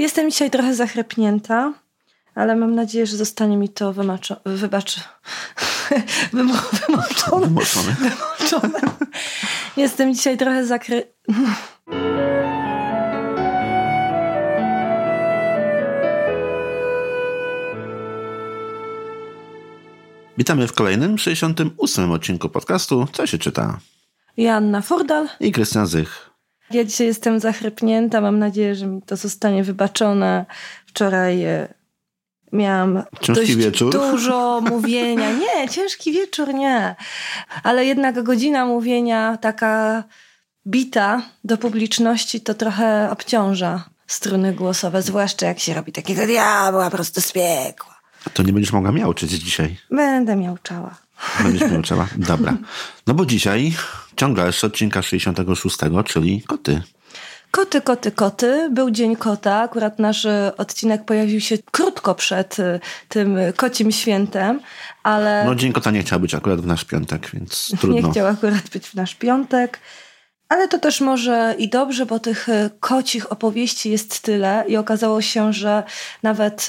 Jestem dzisiaj trochę zachrypnięta, ale mam nadzieję, że zostanie mi to wymaczo- wybacz, wymo- wymoczone. Wymoczone. wymoczone. Jestem dzisiaj trochę zakry... Witamy w kolejnym 68 odcinku podcastu Co się czyta? Joanna Furdal. I Krystian Zych. Ja dzisiaj jestem zachrypnięta. Mam nadzieję, że mi to zostanie wybaczone. Wczoraj e, miałam Ciężki dość wieczór? dużo mówienia. Nie, ciężki wieczór nie. Ale jednak godzina mówienia taka bita do publiczności to trochę obciąża struny głosowe, zwłaszcza jak się robi takiego diabła prosto z piekła. To nie będziesz mogła miauczyć dzisiaj. Będę miałczała. Będziesz miauczała? Dobra. No bo dzisiaj ciągle z odcinka 66, czyli koty. Koty, koty, koty. Był Dzień Kota. Akurat nasz e, odcinek pojawił się krótko przed e, tym kocim świętem, ale No dzień kota nie chciał być akurat w nasz piątek, więc trudno. nie chciał akurat być w nasz piątek. Ale to też może i dobrze, bo tych e, kocich opowieści jest tyle i okazało się, że nawet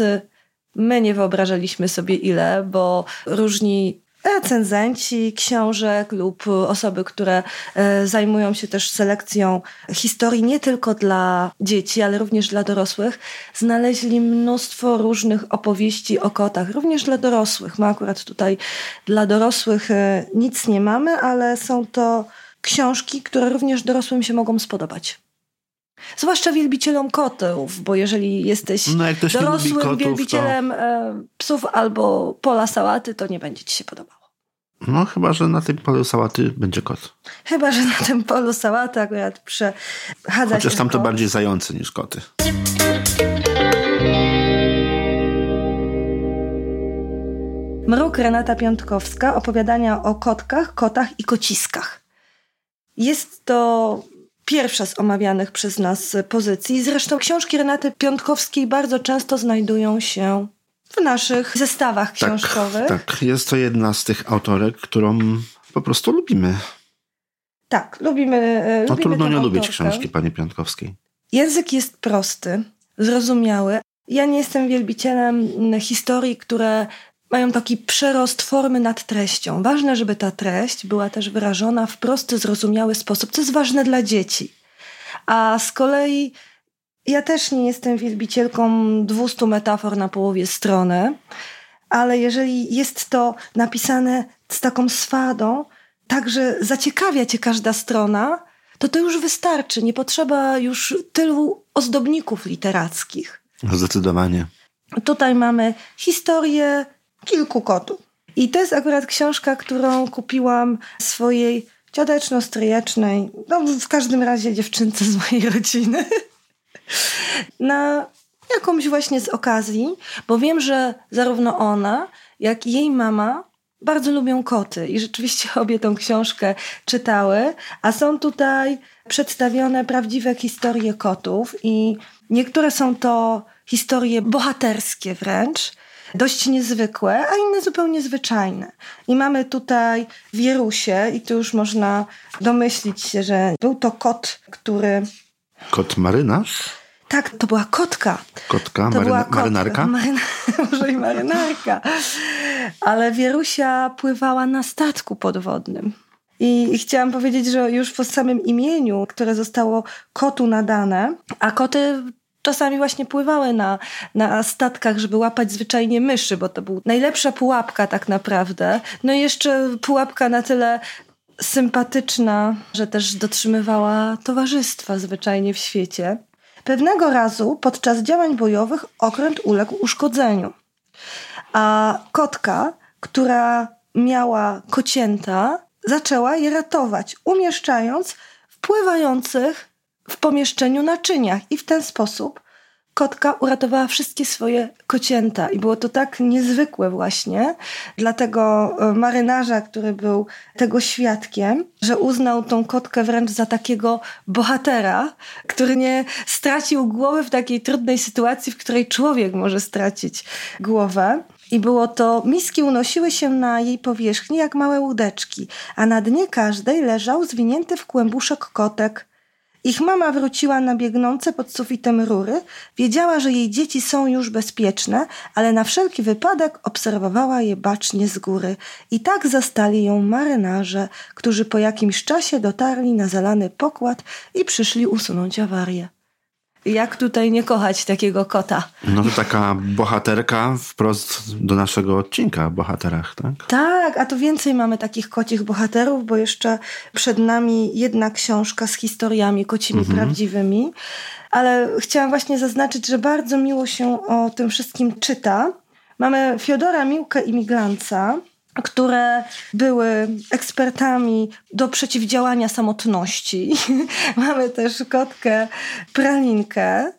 my nie wyobrażaliśmy sobie ile, bo różni recenzenci książek lub osoby, które e, zajmują się też selekcją historii nie tylko dla dzieci, ale również dla dorosłych, znaleźli mnóstwo różnych opowieści o kotach, również dla dorosłych. My akurat tutaj dla dorosłych e, nic nie mamy, ale są to książki, które również dorosłym się mogą spodobać. Zwłaszcza wielbicielom kotów, bo jeżeli jesteś No dorosłym kotów, to... wielbicielem e, psów albo pola sałaty, to nie będzie ci się podobało. No chyba, że na tym polu sałaty będzie kot. Chyba, że na tym polu sałaty akurat przechadza Chociaż się tam to kot. bardziej zające niż koty. Mruk Renata Piątkowska, opowiadania o kotkach, kotach i kociskach. Jest to pierwsza z omawianych przez nas pozycji. Zresztą książki Renaty Piątkowskiej bardzo często znajdują się w naszych zestawach książkowych. Tak, tak. Jest to jedna z tych autorek, którą po prostu lubimy. Tak, lubimy. e, No lubimy trudno nie lubić autorkę. książki pani Piątkowskiej. Język jest prosty, zrozumiały. Ja nie jestem wielbicielem historii, które mają taki przerost formy nad treścią. Ważne, żeby ta treść była też wyrażona w prosty, zrozumiały sposób, co jest ważne dla dzieci. A z kolei ja też nie jestem wielbicielką 200 metafor na połowie strony, ale jeżeli jest to napisane z taką swadą, tak, że zaciekawia cię każda strona, to to już wystarczy. Nie potrzeba już tylu ozdobników literackich. Zdecydowanie. Tutaj mamy historię kilku kotów. I to jest akurat książka, którą kupiłam swojej cioteczno-stryjecznej, no w każdym razie dziewczynce z mojej rodziny, na jakąś właśnie z okazji, bo wiem, że zarówno ona, jak i jej mama bardzo lubią koty i rzeczywiście obie tą książkę czytały, a są tutaj przedstawione prawdziwe historie kotów i niektóre są to historie bohaterskie wręcz, dość niezwykłe, a inne zupełnie zwyczajne. I mamy tutaj Wierusie i tu już można domyślić się, że był to kot, który... Kot marynarz? Tak, to była kotka. Kotka? To Maryna- była kotka. marynarka? Maryna, może i marynarka. Ale Wierusia pływała na statku podwodnym. I, I chciałam powiedzieć, że już po samym imieniu, które zostało kotu nadane, a koty czasami właśnie pływały na, na statkach, żeby łapać zwyczajnie myszy, bo to była najlepsza pułapka tak naprawdę. No i jeszcze pułapka na tyle sympatyczna, że też dotrzymywała towarzystwa zwyczajnie w świecie. Pewnego razu podczas działań bojowych okręt uległ uszkodzeniu, a kotka, która miała kocięta, zaczęła je ratować, umieszczając w pływających w pomieszczeniu naczyniach i w ten sposób kotka uratowała wszystkie swoje kocięta. I było to tak niezwykłe właśnie dla tego e, marynarza, który był tego świadkiem, że uznał tą kotkę wręcz za takiego bohatera, który nie stracił głowy w takiej trudnej sytuacji, w której człowiek może stracić głowę. I było to, miski unosiły się na jej powierzchni jak małe łódeczki, a na dnie każdej leżał zwinięty w kłębuszek kotek. Ich mama wróciła na biegnące pod sufitem rury. Wiedziała, że jej dzieci są już bezpieczne, ale na wszelki wypadek obserwowała je bacznie z góry. I tak zastali ją marynarze, którzy po jakimś czasie dotarli na zalany pokład i przyszli usunąć awarię. Jak tutaj nie kochać takiego kota? No to taka bohaterka wprost do naszego odcinka o bohaterach, tak? Tak, a to więcej mamy takich kocich bohaterów, bo jeszcze przed nami jedna książka z historiami kocimi mhm. prawdziwymi. Ale chciałam właśnie zaznaczyć, że bardzo miło się o tym wszystkim czyta. Mamy Fiodora Miłkę Imiglanca, które były ekspertami do przeciwdziałania samotności. Mamy też kotkę Pralinkę,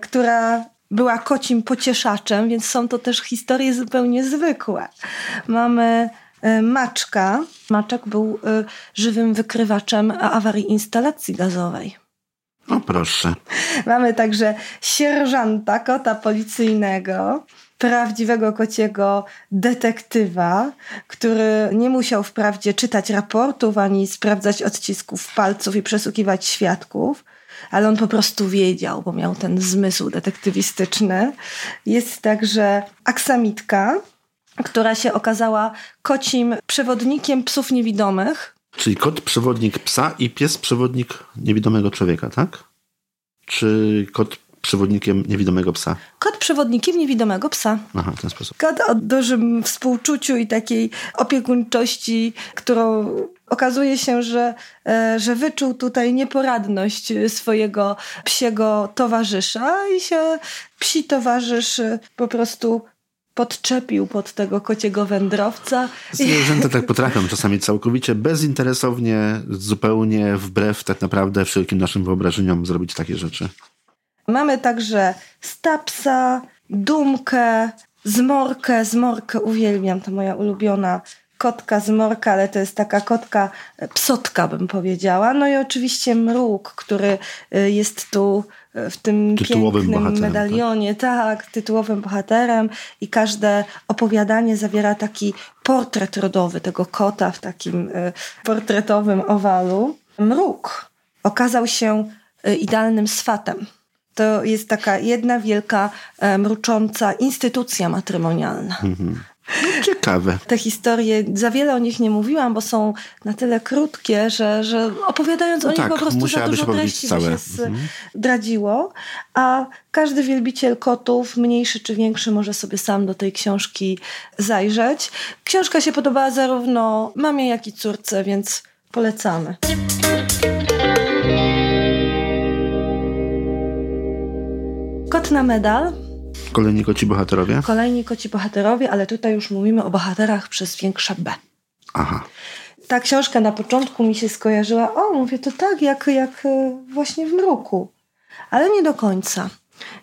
która była kocim pocieszaczem, więc są to też historie zupełnie zwykłe. Mamy e, Maczka. Maczek był e, żywym wykrywaczem awarii instalacji gazowej. O proszę. Mamy także sierżanta, kota policyjnego, prawdziwego kociego detektywa, który nie musiał wprawdzie czytać raportów ani sprawdzać odcisków palców i przesłuchiwać świadków, ale on po prostu wiedział, bo miał ten zmysł detektywistyczny. Jest także aksamitka, która się okazała kocim przewodnikiem psów niewidomych. Czyli kot przewodnik psa i pies przewodnik niewidomego człowieka, tak? Czy kot przewodnikiem niewidomego psa? Kot przewodnikiem niewidomego psa. Aha, w ten sposób. Kot o dużym współczuciu i takiej opiekuńczości, którą okazuje się, że, e, że wyczuł tutaj nieporadność swojego psiego towarzysza i się psi towarzysz po prostu podczepił pod tego kociego wędrowca. Zwierzęta tak potrafią czasami całkowicie bezinteresownie, zupełnie wbrew tak naprawdę wszelkim naszym wyobrażeniom zrobić takie rzeczy. Mamy także stapsa, dumkę, zmorkę. Zmorkę uwielbiam, to moja ulubiona kotka zmorka, ale to jest taka kotka e, psotka, bym powiedziała. No i oczywiście mruk, który e, jest tu e, w tym tytułowym pięknym tak? medalionie, tak? tak, tytułowym bohaterem i każde opowiadanie zawiera taki portret rodowy tego kota w takim portretowym owalu. Mruk okazał się idealnym swatem to jest taka jedna wielka, e, mrucząca instytucja matrymonialna. Mhm. No, ciekawe. Te historie, za wiele o nich nie mówiłam, bo są na tyle krótkie, że, że opowiadając no o tak, nich po prostu za dużo treści całe. by się mhm. zdradziło. A każdy wielbiciel kotów, mniejszy czy większy, może sobie sam do tej książki zajrzeć. Książka się podobała zarówno mamie, jak i córce, więc polecamy. Kot na medal. Kolejni koci bohaterowie? Kolejni koci bohaterowie, ale tutaj już mówimy o bohaterach przez większe B. Aha. Ta książka na początku mi się skojarzyła, o mówię, to tak jak, jak e, właśnie w mruku. Ale nie do końca.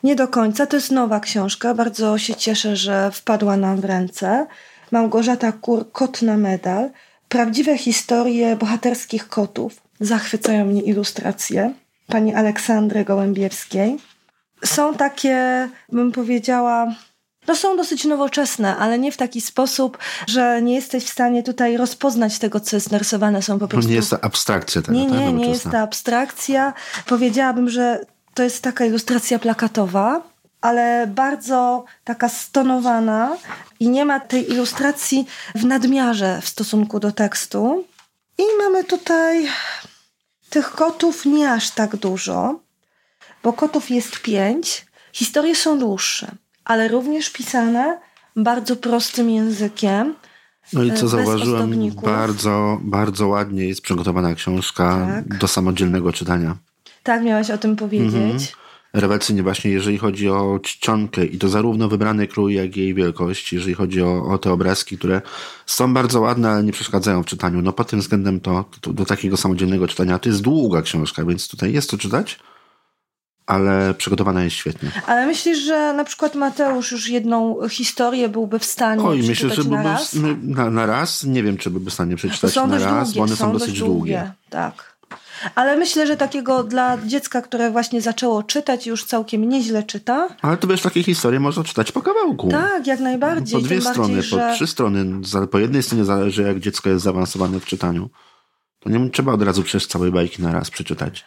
Nie do końca. To jest nowa książka. Bardzo się cieszę, że wpadła nam w ręce. Małgorzata Kur, Kot na medal. Prawdziwe historie bohaterskich kotów. Zachwycają mnie ilustracje pani Aleksandry Gołębiewskiej są takie, bym powiedziała, no są dosyć nowoczesne, ale nie w taki sposób, że nie jesteś w stanie tutaj rozpoznać tego, co jest narysowane. Są po prostu... Nie jest to abstrakcja. Tego, nie, nie, nie jest to abstrakcja. Powiedziałabym, że to jest taka ilustracja plakatowa, ale bardzo taka stonowana i nie ma tej ilustracji w nadmiarze w stosunku do tekstu. I mamy tutaj tych kotów nie aż tak dużo bo kotów jest pięć. Historie są dłuższe, ale również pisane bardzo prostym językiem. No i co e, zauważyłem, bardzo, bardzo ładnie jest przygotowana książka tak. do samodzielnego czytania. Tak, miałaś o tym powiedzieć. Mhm. Rewelacyjnie właśnie, jeżeli chodzi o czcionkę i to zarówno wybrany krój, jak i jej wielkość, jeżeli chodzi o, o te obrazki, które są bardzo ładne, ale nie przeszkadzają w czytaniu. No pod tym względem to, to do takiego samodzielnego czytania to jest długa książka, więc tutaj jest to czytać ale przygotowana jest świetnie. Ale myślisz, że na przykład Mateusz już jedną historię byłby w stanie Oj, myślę, że na raz? Na, na, raz? Nie wiem, czy byłby w stanie przeczytać na raz, długie, bo one są, są dosyć długie. długie. Tak. Ale myślę, że takiego dla dziecka, które właśnie zaczęło czytać już całkiem nieźle czyta. Ale to wiesz, takie historie można czytać po kawałku. Tak, jak najbardziej. Po dwie strony, bardziej, że... po trzy strony. Po jednej stronie zależy, jak dziecko jest zaawansowane w czytaniu. To nie trzeba od razu przejść całej bajki na raz przeczytać.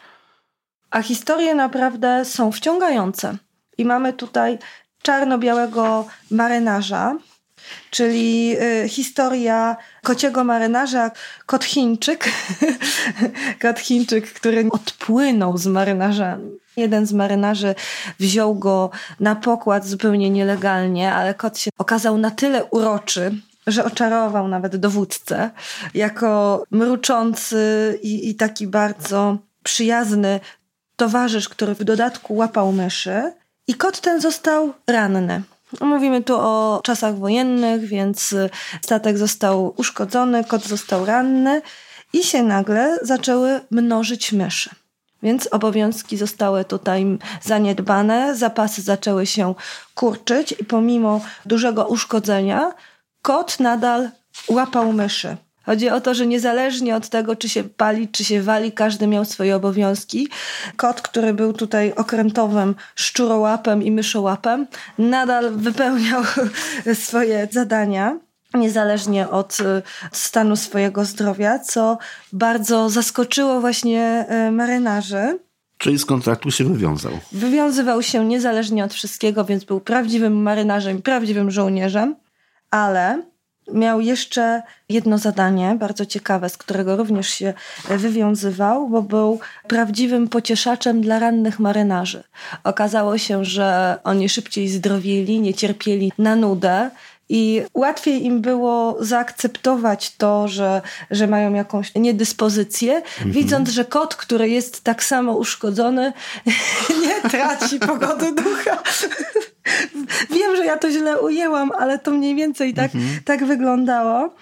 A historie naprawdę są wciągające. I mamy tutaj czarno-białego marynarza, czyli y, historia kociego marynarza, kot Chińczyk. kot Chińczyk, który odpłynął z marynarzami. Jeden z marynarzy wziął go na pokład zupełnie nielegalnie, ale kot się okazał na tyle uroczy, że oczarował nawet dowódcę jako mruczący i, i taki bardzo przyjazny towarzysz, który w dodatku łapał myszy. I kot ten został ranny. Mówimy tu o czasach wojennych, więc statek został uszkodzony, kot został ranny i się nagle zaczęły mnożyć myszy. Więc obowiązki zostały tutaj zaniedbane, zapasy zaczęły się kurczyć i pomimo dużego uszkodzenia kot nadal łapał myszy. Chodzi o to, że niezależnie od tego, czy się pali, czy się wali, każdy miał swoje obowiązki. Kot, który był tutaj okrętowym szczurołapem i myszołapem, nadal wypełniał swoje zadania niezależnie od y, stanu swojego zdrowia, co bardzo zaskoczyło właśnie y, marynarzy. Czyli z kontraktu się wywiązał. Wywiązywał się niezależnie od wszystkiego, więc był prawdziwym marynarzem, prawdziwym żołnierzem, ale miał jeszcze jedno zadanie, bardzo ciekawe, z którego również się wywiązywał, bo był prawdziwym pocieszaczem dla rannych marynarzy. Okazało się, że oni szybciej zdrowieli, nie cierpieli na nudę i łatwiej im było zaakceptować to, że, że mają jakąś niedyspozycję, mhm. widząc, że kot, który jest tak samo uszkodzony, nie traci pogody ducha. Wiem, że ja to źle ujęłam, ale to mniej więcej tak, mhm. tak wyglądało.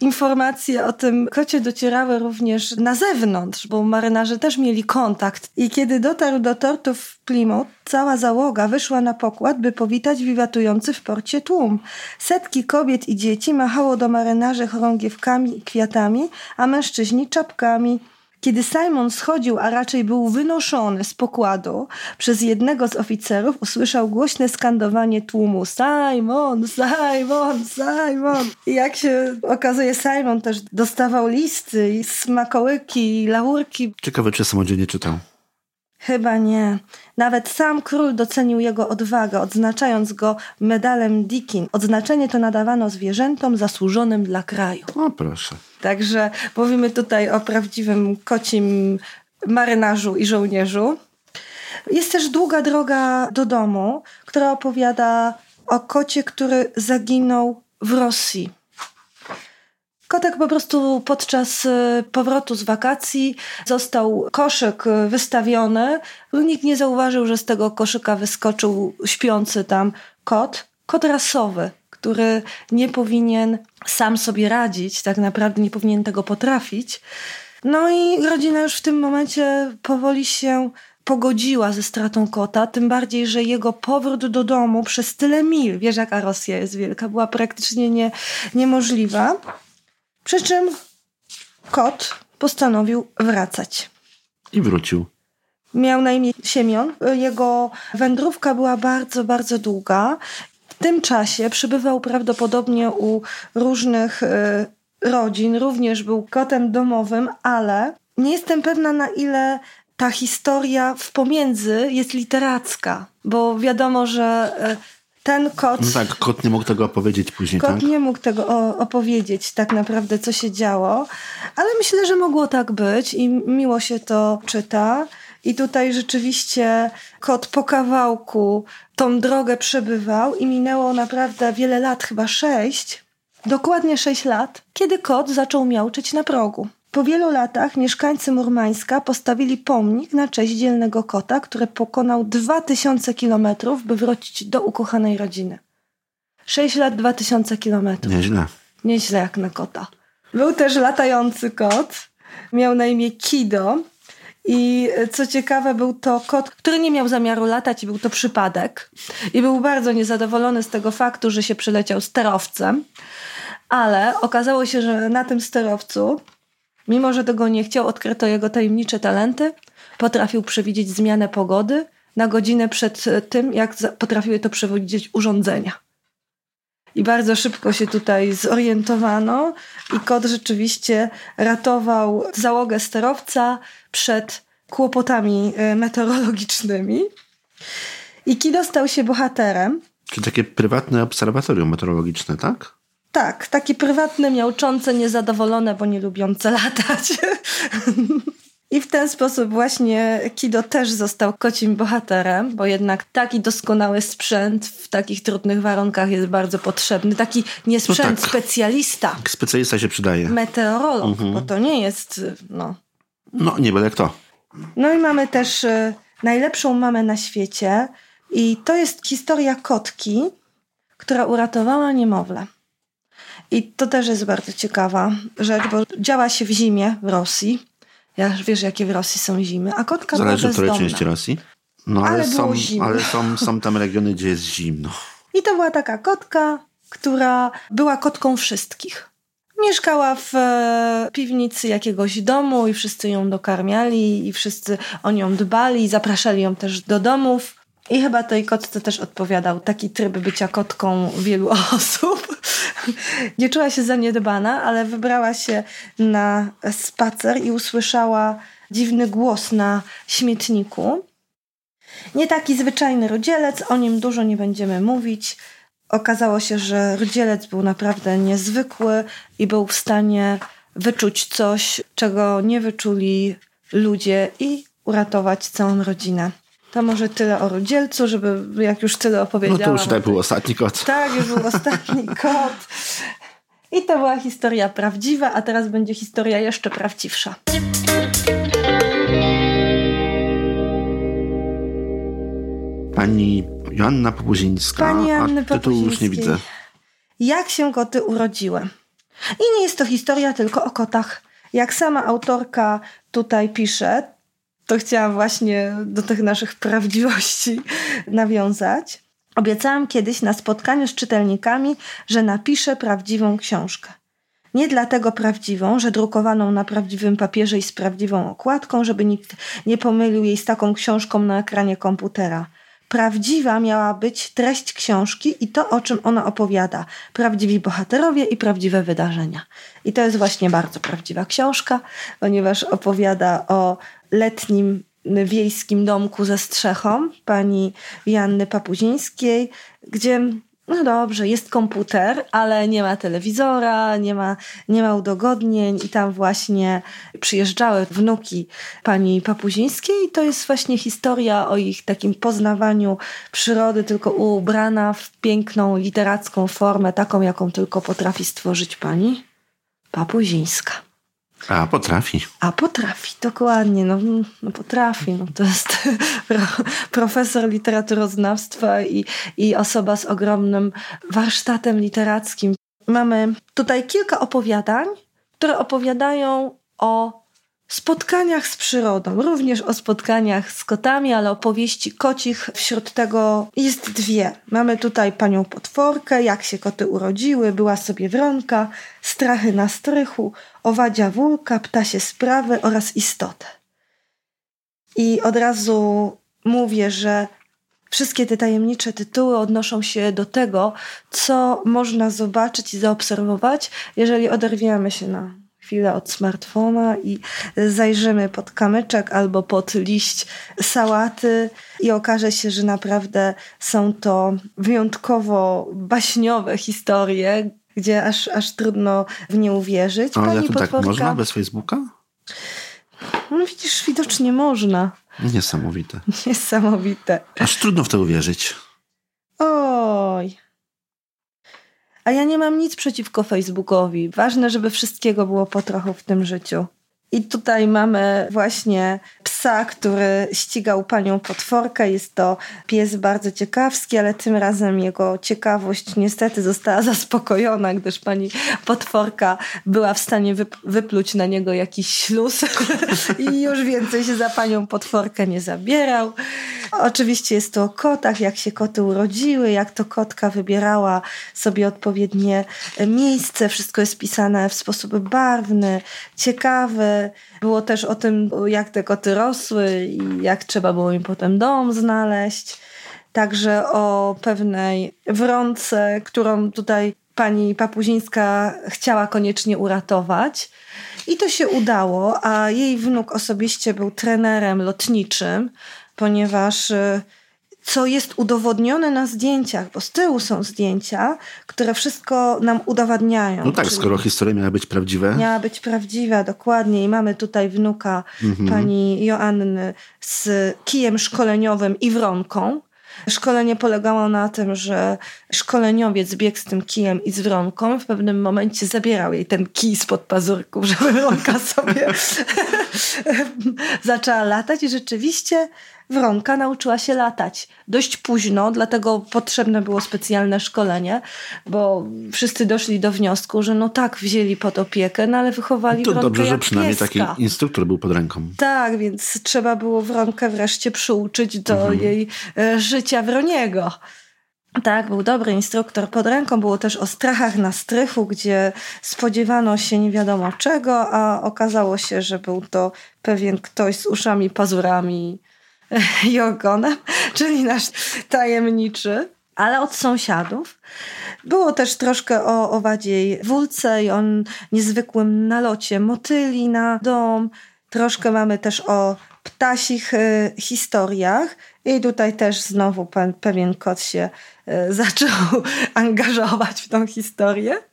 Informacje o tym kocie docierały również na zewnątrz, bo marynarze też mieli kontakt. I kiedy dotarł do tortów w Plymouth, cała załoga wyszła na pokład, by powitać wiwatujący w porcie tłum. Setki kobiet i dzieci machało do marynarzy chorągiewkami i kwiatami, a mężczyźni czapkami. Kiedy Simon schodził, a raczej był wynoszony z pokładu przez jednego z oficerów, usłyszał głośne skandowanie tłumu Simon, Simon, Simon. I jak się okazuje, Simon też dostawał listy i smakołyki i laurki. Ciekawe, czy samodzielnie czytał. Chyba nie. Nawet sam król docenił jego odwagę, odznaczając go medalem Dikin. Odznaczenie to nadawano zwierzętom zasłużonym dla kraju. O proszę. Także mówimy tutaj o prawdziwym kocim marynarzu i żołnierzu. Jest też długa droga do domu, która opowiada o kocie, który zaginął w Rosji. Kotek po prostu podczas y, powrotu z wakacji został koszyk wystawiony. Nikt nie zauważył, że z tego koszyka wyskoczył śpiący tam kot. Kot rasowy, który nie powinien sam sobie radzić, tak naprawdę nie powinien tego potrafić. No i rodzina już w tym momencie powoli się pogodziła ze stratą kota, tym bardziej, że jego powrót do domu przez tyle mil, wiesz jaka Rosja jest wielka, była praktycznie nie, niemożliwa. Przy czym kot postanowił wracać. I wrócił. Miał na imię Siemion. Jego wędrówka była bardzo, bardzo długa. W tym czasie przybywał prawdopodobnie u różnych y, rodzin, również był kotem domowym, ale nie jestem pewna na ile ta historia w pomiędzy jest literacka, bo wiadomo, że y, ten kot. No tak, kot nie mógł tego opowiedzieć później. Kot tak? nie mógł tego opowiedzieć, tak naprawdę, co się działo, ale myślę, że mogło tak być i miło się to czyta. I tutaj rzeczywiście kot po kawałku tą drogę przebywał i minęło naprawdę wiele lat, chyba sześć, dokładnie sześć lat, kiedy kot zaczął miauczyć na progu. Po wielu latach mieszkańcy Murmańska postawili pomnik na cześć dzielnego kota, który pokonał 2000 kilometrów, by wrócić do ukochanej rodziny. 6 lat, 2000 kilometrów. Nieźle. Nieźle jak na kota. Był też latający kot. Miał na imię Kido. I co ciekawe, był to kot, który nie miał zamiaru latać i był to przypadek. I był bardzo niezadowolony z tego faktu, że się przyleciał sterowcem. Ale okazało się, że na tym sterowcu Mimo, że tego nie chciał, odkryto jego tajemnicze talenty. Potrafił przewidzieć zmianę pogody na godzinę przed tym, jak potrafiły to przewidzieć urządzenia. I bardzo szybko się tutaj zorientowano i kot rzeczywiście ratował załogę sterowca przed kłopotami e, meteorologicznymi. I Kido stał się bohaterem. Czy takie prywatne obserwatorium meteorologiczne, tak? Tak, takie prywatne, miałczące, niezadowolone, bo nie lubiące latać. I w ten sposób właśnie Kido też został kocim bohaterem, bo jednak taki doskonały sprzęt w takich trudnych warunkach jest bardzo potrzebny. Taki nie sprzęt, no tak. specjalista. Specjalista się przydaje. Meteorolog, mhm. bo to nie jest, no... No, nie byle kto. No i mamy też y, najlepszą mamę na świecie i to jest historia kotki, która uratowała niemowlę. I to też jest bardzo ciekawa rzecz, bo działa się w zimie w Rosji ja wiesz, jakie w Rosji są zimy, a kotka Zależy była Zależy, w której części Rosji. No ale, ale są, ale są, są tam regiony, gdzie jest zimno. I to była taka kotka, która była kotką wszystkich. Mieszkała w e, piwnicy jakiegoś domu i wszyscy ją dokarmiali i wszyscy o nią dbali, zapraszali ją też do domów. I chyba tej kotce też odpowiadał taki tryb bycia kotką wielu osób. Nie czuła się zaniedbana, ale wybrała się na spacer i usłyszała dziwny głos na śmietniku. Nie taki zwyczajny rodzielec, o nim dużo nie będziemy mówić. Okazało się, że rodzielec był naprawdę niezwykły i był w stanie wyczuć coś, czego nie wyczuli ludzie i uratować całą rodzinę. To może tyle o rodzielcu, żeby jak już tyle opowiedziałam. No to już tak był ostatni kot. Tak, już był ostatni kot. I to była historia prawdziwa, a teraz będzie historia jeszcze prawdziwsza. Pani Joanna Popuzińska. Pani Joanny a tytułu już nie widzę. Jak się koty urodziły. I nie jest to historia tylko o kotach. Jak sama autorka tutaj pisze, to chciałam właśnie do tych naszych prawdziwości nawiązać. Obiecałam kiedyś na spotkaniu z czytelnikami, że napiszę prawdziwą książkę. Nie dlatego prawdziwą, że drukowaną na prawdziwym papierze i z prawdziwą okładką, żeby nikt nie pomylił jej z taką książką na ekranie komputera. Prawdziwa miała być treść książki i to, o czym ona opowiada. Prawdziwi bohaterowie i prawdziwe wydarzenia. I to jest właśnie bardzo prawdziwa książka, ponieważ opowiada o letnim wiejskim domku ze strzechą pani Janny Papuzińskiej, gdzie no dobrze, jest komputer, ale nie ma telewizora, nie ma, nie ma udogodnień i tam właśnie przyjeżdżały wnuki pani Papuzińskiej i to jest właśnie historia o ich takim poznawaniu przyrody, tylko ubrana w piękną literacką formę, taką jaką tylko potrafi stworzyć pani Papuzińska. A potrafi. A potrafi, dokładnie. No, no potrafi. No, to jest profesor literaturoznawstwa i, i osoba z ogromnym warsztatem literackim. Mamy tutaj kilka opowiadań, które opowiadają o spotkaniach z przyrodą, również o spotkaniach z kotami, ale opowieści kocich wśród tego jest dwie. Mamy tutaj panią potworkę, jak się koty urodziły, była sobie wronka, strachy na strychu, owadzia wulka, ptasie sprawy oraz istotę. I od razu mówię, że wszystkie te tajemnicze tytuły odnoszą się do tego, co można zobaczyć i zaobserwować, jeżeli oderwiemy się na chwilę od smartfona i zajrzymy pod kamyczek albo pod liść sałaty i okaże się, że naprawdę są to wyjątkowo baśniowe historie, gdzie aż, aż trudno w nie uwierzyć. Ale Pani tak można bez Facebooka? No widzisz, widocznie można. Niesamowite. Niesamowite. Aż trudno w to uwierzyć. Oj. A ja nie mam nic przeciwko Facebookowi. Ważne, żeby wszystkiego było po trochu w tym życiu. I tutaj mamy właśnie psa, który ścigał panią potworkę. Jest to pies bardzo ciekawski, ale tym razem jego ciekawość niestety została zaspokojona, gdyż pani potworka była w stanie wypluć na niego jakiś śluz i już więcej się za panią potworkę nie zabierał. Oczywiście jest to o kotach, jak się koty urodziły, jak to kotka wybierała sobie odpowiednie miejsce. Wszystko jest pisane w sposób barwny, ciekawy. Było też o tym, jak te koty rosły i jak trzeba było im potem dom znaleźć. Także o pewnej wronce, którą tutaj pani Papuzińska chciała koniecznie uratować. I to się udało, a jej wnuk osobiście był trenerem lotniczym, ponieważ y, co jest udowodnione na zdjęciach, bo z tyłu są zdjęcia, które wszystko nam udowadniają. No tak, skoro historia miała być prawdziwa. Miała być prawdziwa, dokładnie. I mamy tutaj wnuka mhm. pani Joanny z kijem szkoleniowym i wronką. Szkolenie polegało na tym, że szkoleniowiec biegł z tym kijem i z wronką. W pewnym momencie zabierał jej ten kij spod pazurków, żeby wronka sobie zaczęła latać i rzeczywiście Wronka nauczyła się latać dość późno, dlatego potrzebne było specjalne szkolenie, bo wszyscy doszli do wniosku, że no tak, wzięli pod opiekę, no ale wychowali to Wronkę dobrze, że przynajmniej pieska. taki instruktor był pod ręką. Tak, więc trzeba było Wronkę wreszcie przyuczyć do mhm. jej e, życia Wroniego. Tak, był dobry instruktor pod ręką. Było też o strachach na strychu, gdzie spodziewano się nie wiadomo czego, a okazało się, że był to pewien ktoś z uszami, pazurami i ogonem, czyli nasz tajemniczy, ale od sąsiadów. Było też troszkę o owadziej wólce i o niezwykłym nalocie motyli na dom. Troszkę mamy też o ptasich y, historiach. I tutaj też znowu pewien kot się y, zaczął angażować w tą historię.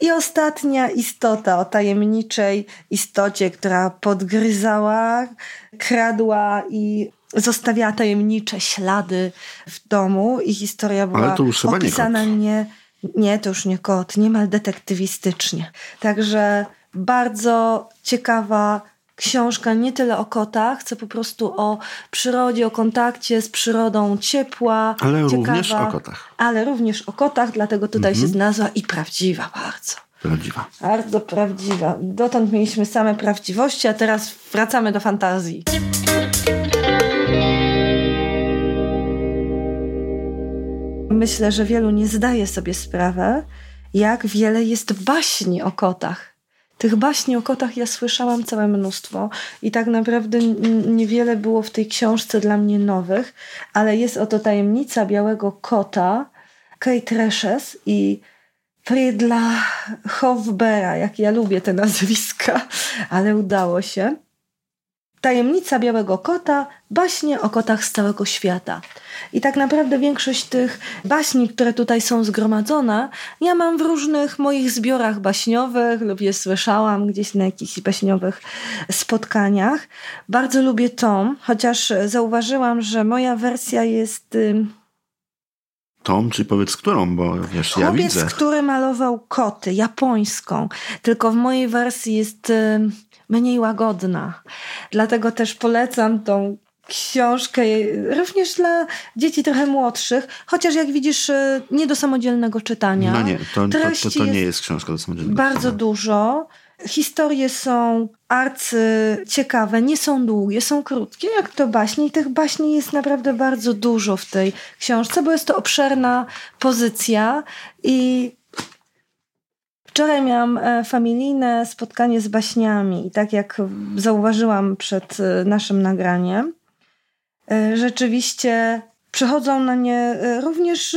I ostatnia istota o tajemniczej istocie, która podgryzała, kradła i zostawiała tajemnicze ślady w domu i historia była opisana nie, nie, nie, to już nie kot, niemal detektywistycznie. Także bardzo ciekawa książka nie tyle o kotach, co po prostu o przyrodzie, o kontakcie z przyrodą ciepła. Ale ciekawa, również o kotach. Ale również o kotach, dlatego tutaj mhm. się znalazła i prawdziwa bardzo. Prawdziwa. Bardzo prawdziwa. Dotąd mieliśmy same prawdziwości, a teraz wracamy do fantazji. Myślę, że wielu nie zdaje sobie sprawy, jak wiele jest baśni o kotach. Tych baśni o kotach ja słyszałam całe mnóstwo i tak naprawdę niewiele było w tej książce dla mnie nowych, ale jest oto tajemnica białego kota Kate Reshes i Friedla Hofbera, jak ja lubię te nazwiska, ale udało się. Tajemnica Białego Kota, baśnie o kotach z całego świata. I tak naprawdę większość tych baśni, które tutaj są zgromadzone, ja mam w różnych moich zbiorach baśniowych lub je słyszałam gdzieś na jakichś baśniowych spotkaniach. Bardzo lubię tom, chociaż zauważyłam, że moja wersja jest Tom, czy powiedz którą, bo wiesz, Chłopiec, ja widzę. który malował koty, japońską, tylko w mojej wersji jest y, mniej łagodna. Dlatego też polecam tą książkę również dla dzieci trochę młodszych, chociaż jak widzisz, y, nie do samodzielnego czytania. No nie, to, to, to, to nie jest książka do samodzielnego Bardzo czytania. dużo. Historie są arcy ciekawe, nie są długie, są krótkie, jak to baśnie. I tych baśni jest naprawdę bardzo dużo w tej książce, bo jest to obszerna pozycja. I wczoraj miałam e, familijne spotkanie z baśniami. I tak jak zauważyłam przed e, naszym nagraniem, e, rzeczywiście przychodzą na nie również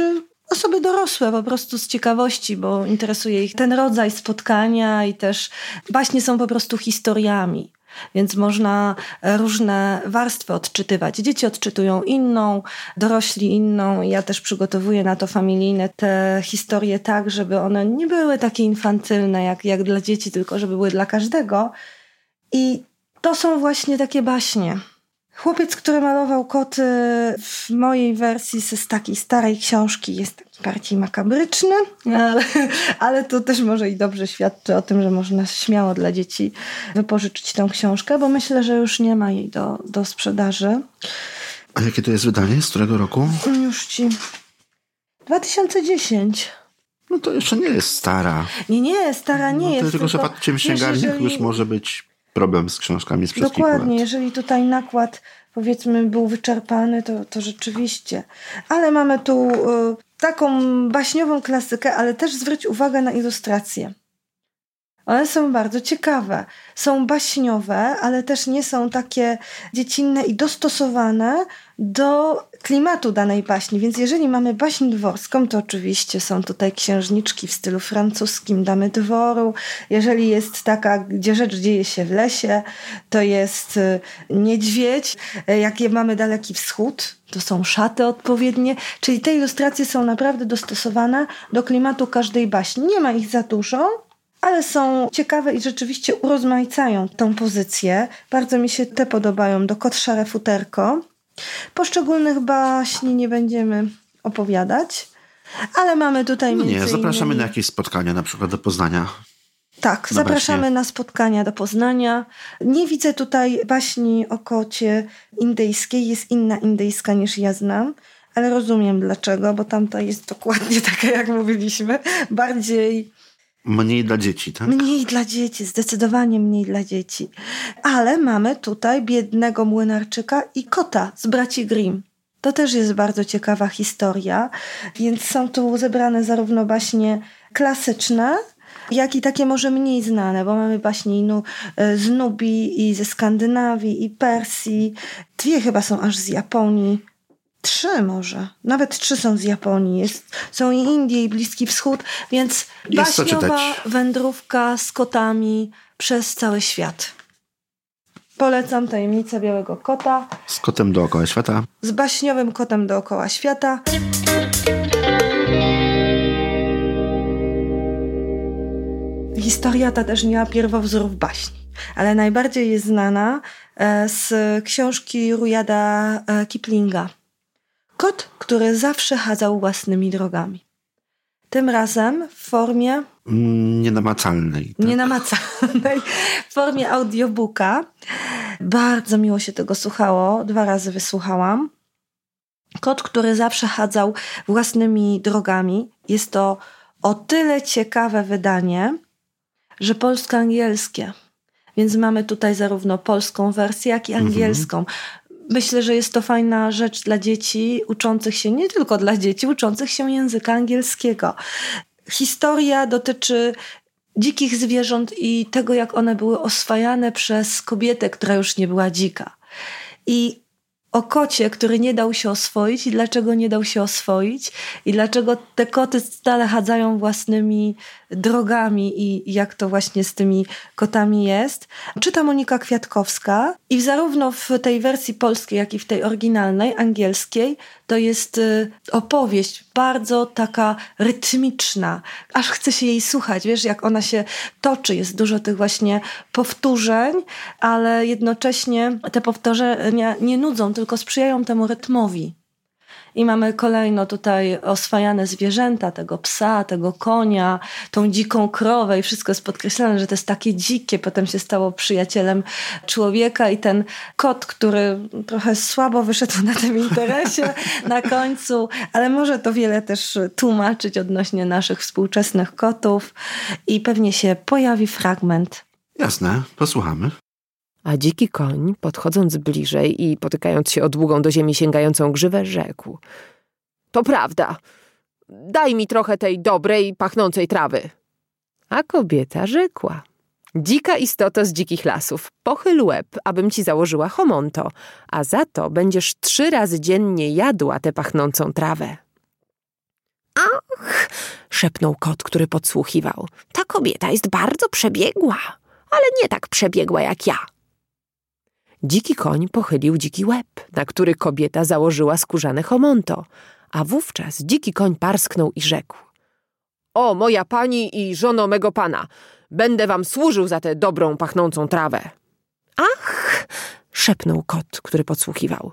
osoby dorosłe po prostu z ciekawości, bo interesuje ich ten rodzaj spotkania i też baśnie są po prostu historiami. Więc można różne warstwy odczytywać. Dzieci odczytują inną, dorośli inną. Ja też przygotowuję na to familijne te historie tak, żeby one nie były takie infantylne jak, jak dla dzieci, tylko żeby były dla każdego. I to są właśnie takie baśnie. Chłopiec, który malował koty w mojej wersji z takiej starej książki jest taki bardziej makabryczny, ale, ale to też może i dobrze świadczy o tym, że można śmiało dla dzieci wypożyczyć tę książkę, bo myślę, że już nie ma jej do, do sprzedaży. A jakie to jest wydanie? Z którego roku? Już ci. 2010. No to jeszcze nie jest stara. Nie, nie, stara nie no, jest. Tylko, że patrzcie w księgarniach jeżeli... już może być problem z książkami sprzed Dokładnie, jeżeli tutaj nakład powiedzmy był wyczerpany, to, to rzeczywiście. Ale mamy tu y, taką baśniową klasykę, ale też zwróć uwagę na ilustracje. One są bardzo ciekawe. Są baśniowe, ale też nie są takie dziecinne i dostosowane do klimatu danej baśni. Więc jeżeli mamy baśń dworską, to oczywiście są tutaj księżniczki w stylu francuskim, damy dworu. Jeżeli jest taka, gdzie rzecz dzieje się w lesie, to jest y, niedźwiedź. Y, Jakie mamy daleki wschód, to są szaty odpowiednie. Czyli te ilustracje są naprawdę dostosowane do klimatu każdej baśni. Nie ma ich za dużo, ale są ciekawe i rzeczywiście urozmaicają tą pozycję. Bardzo mi się te podobają do Kot Szare Futerko. Poszczególnych baśni nie będziemy opowiadać, ale mamy tutaj No nie, zapraszamy innymi... na jakieś spotkania, na przykład do Poznania. Tak, na zapraszamy baśnie. na spotkania do Poznania. Nie widzę tutaj baśni o kocie indyjskiej. Jest inna indyjska niż ja znam, ale rozumiem dlaczego, bo tamta jest dokładnie taka, jak mówiliśmy. Bardziej Mniej dla dzieci, tak? Mniej dla dzieci, zdecydowanie mniej dla dzieci. Ale mamy tutaj biednego młynarczyka i kota z braci Grimm. To też jest bardzo ciekawa historia, więc są tu zebrane zarówno baśnie klasyczne, jak i takie może mniej znane, bo mamy baśnie e, z Nubii i ze Skandynawii i Persji. Dwie chyba są aż z Japonii. Trzy może. Nawet trzy są z Japonii. Jest, są i Indie, i Bliski Wschód, więc Jest baśniowa wędrówka z kotami przez cały świat. Polecam Tajemnicę Białego Kota Z kotem dookoła świata. z baśniowym kotem dookoła świata. Historia ta też miała pierwowzór w baśni, ale najbardziej jest znana e, z książki Rujada e, Kiplinga. Kot, który zawsze chadzał własnymi drogami. Tym razem w formie Mm, Nienamacalnej. Tak? nienamacalnej, w formie audiobooka. Bardzo miło się tego słuchało, dwa razy wysłuchałam. Kot, który zawsze chadzał własnymi drogami. Jest to o tyle ciekawe wydanie, że polsko-angielskie. Więc mamy tutaj zarówno polską wersję, jak i angielską. Myślę, że jest to fajna rzecz dla dzieci uczących się, nie tylko dla dzieci, uczących się języka angielskiego. Historia dotyczy dzikich zwierząt i tego, jak one były oswajane przez kobietę, która już nie była dzika. I o kocie, który nie dał się oswoić i dlaczego nie dał się oswoić i dlaczego te koty stale chadzają własnymi drogami i jak to właśnie z tymi kotami jest. Czyta Monika Kwiatkowska i zarówno w tej wersji polskiej, jak i w tej oryginalnej, angielskiej, to jest y, opowieść bardzo taka rytmiczna. Aż chce się jej słuchać, wiesz, jak ona się toczy. Jest dużo tych właśnie powtórzeń, ale jednocześnie te powtórzenia nie nudzą, tylko sprzyjają temu rytmowi. I mamy kolejno tutaj oswajane zwierzęta, tego psa, tego konia, tą dziką krowę i wszystko jest podkreślane, że to jest takie dzikie. Potem się stało przyjacielem człowieka i ten kot, który trochę słabo wyszedł na tym interesie na końcu, ale może to wiele też tłumaczyć odnośnie naszych współczesnych kotów i pewnie się pojawi fragment Jasne, posłuchamy. A dziki koń, podchodząc bliżej i potykając się o długą do ziemi sięgającą grzywę, rzekł: To prawda. Daj mi trochę tej dobrej, pachnącej trawy. A kobieta rzekła: Dzika istoto z dzikich lasów, pochyl łeb, abym ci założyła homonto, a za to będziesz trzy razy dziennie jadła tę pachnącą trawę. Ach, szepnął kot, który podsłuchiwał. Ta kobieta jest bardzo przebiegła, ale nie tak przebiegła jak ja. Dziki koń pochylił dziki łeb, na który kobieta założyła skórzane homonto, a wówczas dziki koń parsknął i rzekł. O, moja pani i żono mego pana, będę wam służył za tę dobrą, pachnącą trawę. Ach, szepnął kot, który podsłuchiwał.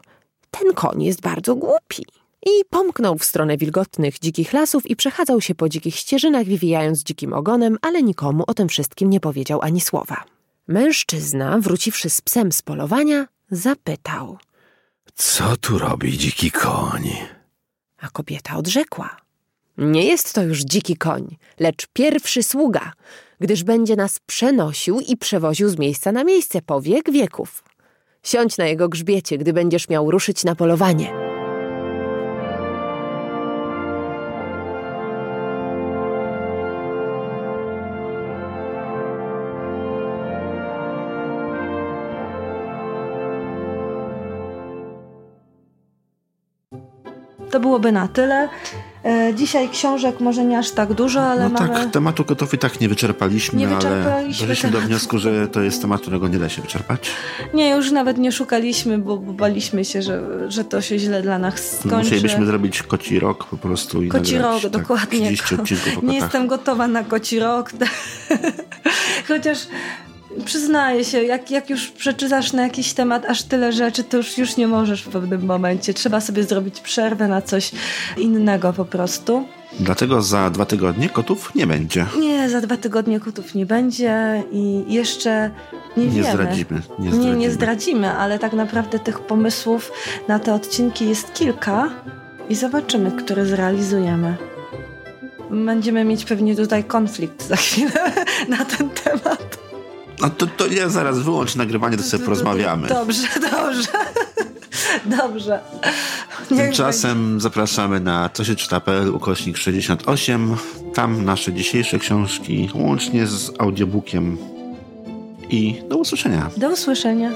Ten koń jest bardzo głupi. I pomknął w stronę wilgotnych dzikich lasów i przechadzał się po dzikich ścieżynach, wywijając dzikim ogonem, ale nikomu o tym wszystkim nie powiedział ani słowa. Mężczyzna, wróciwszy z psem z polowania, zapytał, Co tu robi dziki koń? a kobieta odrzekła. Nie jest to już dziki koń, lecz pierwszy sługa, gdyż będzie nas przenosił i przewoził z miejsca na miejsce po wiek wieków. Siądź na jego grzbiecie, gdy będziesz miał ruszyć na polowanie. To byłoby na tyle. E, dzisiaj książek może nie aż tak dużo, ale no mamy... tak, tematu kotów i tak nie wyczerpaliśmy, Nie ale wyczerpaliśmy doszliśmy do tematu. wniosku, że to jest temat, którego nie da się wyczerpać. Nie, już nawet nie szukaliśmy, bo, bo baliśmy się, że, że to się źle dla nas skończy. Musielibyśmy zrobić koci rok po prostu i Koci nagrać, rok, tak, dokładnie. 30 odcinków o Nie kotach. jestem gotowa na koci rok. Chociaż przyznaję się, jak, jak już przeczytasz na jakiś temat aż tyle rzeczy, to już, już nie możesz w pewnym momencie. Trzeba sobie zrobić przerwę na coś innego po prostu. Dlatego za dwa tygodnie kotów nie będzie. Nie, za dwa tygodnie kotów nie będzie i jeszcze nie, Nie wiemy. zdradzimy. Nie Nie, zdradzimy. nie zdradzimy, ale tak naprawdę tych pomysłów na te odcinki jest kilka i zobaczymy, które zrealizujemy. Będziemy mieć pewnie tutaj konflikt za chwilę na ten temat. No to, to ja zaraz wyłącz nagrywanie, to sobie porozmawiamy. Dobrze, dobrze. Dobrze. Tymczasem zapraszamy na co się czyta.pl ukośnik 68. Tam nasze dzisiejsze książki, łącznie z audiobookiem. I do usłyszenia. będzie. Do usłyszenia.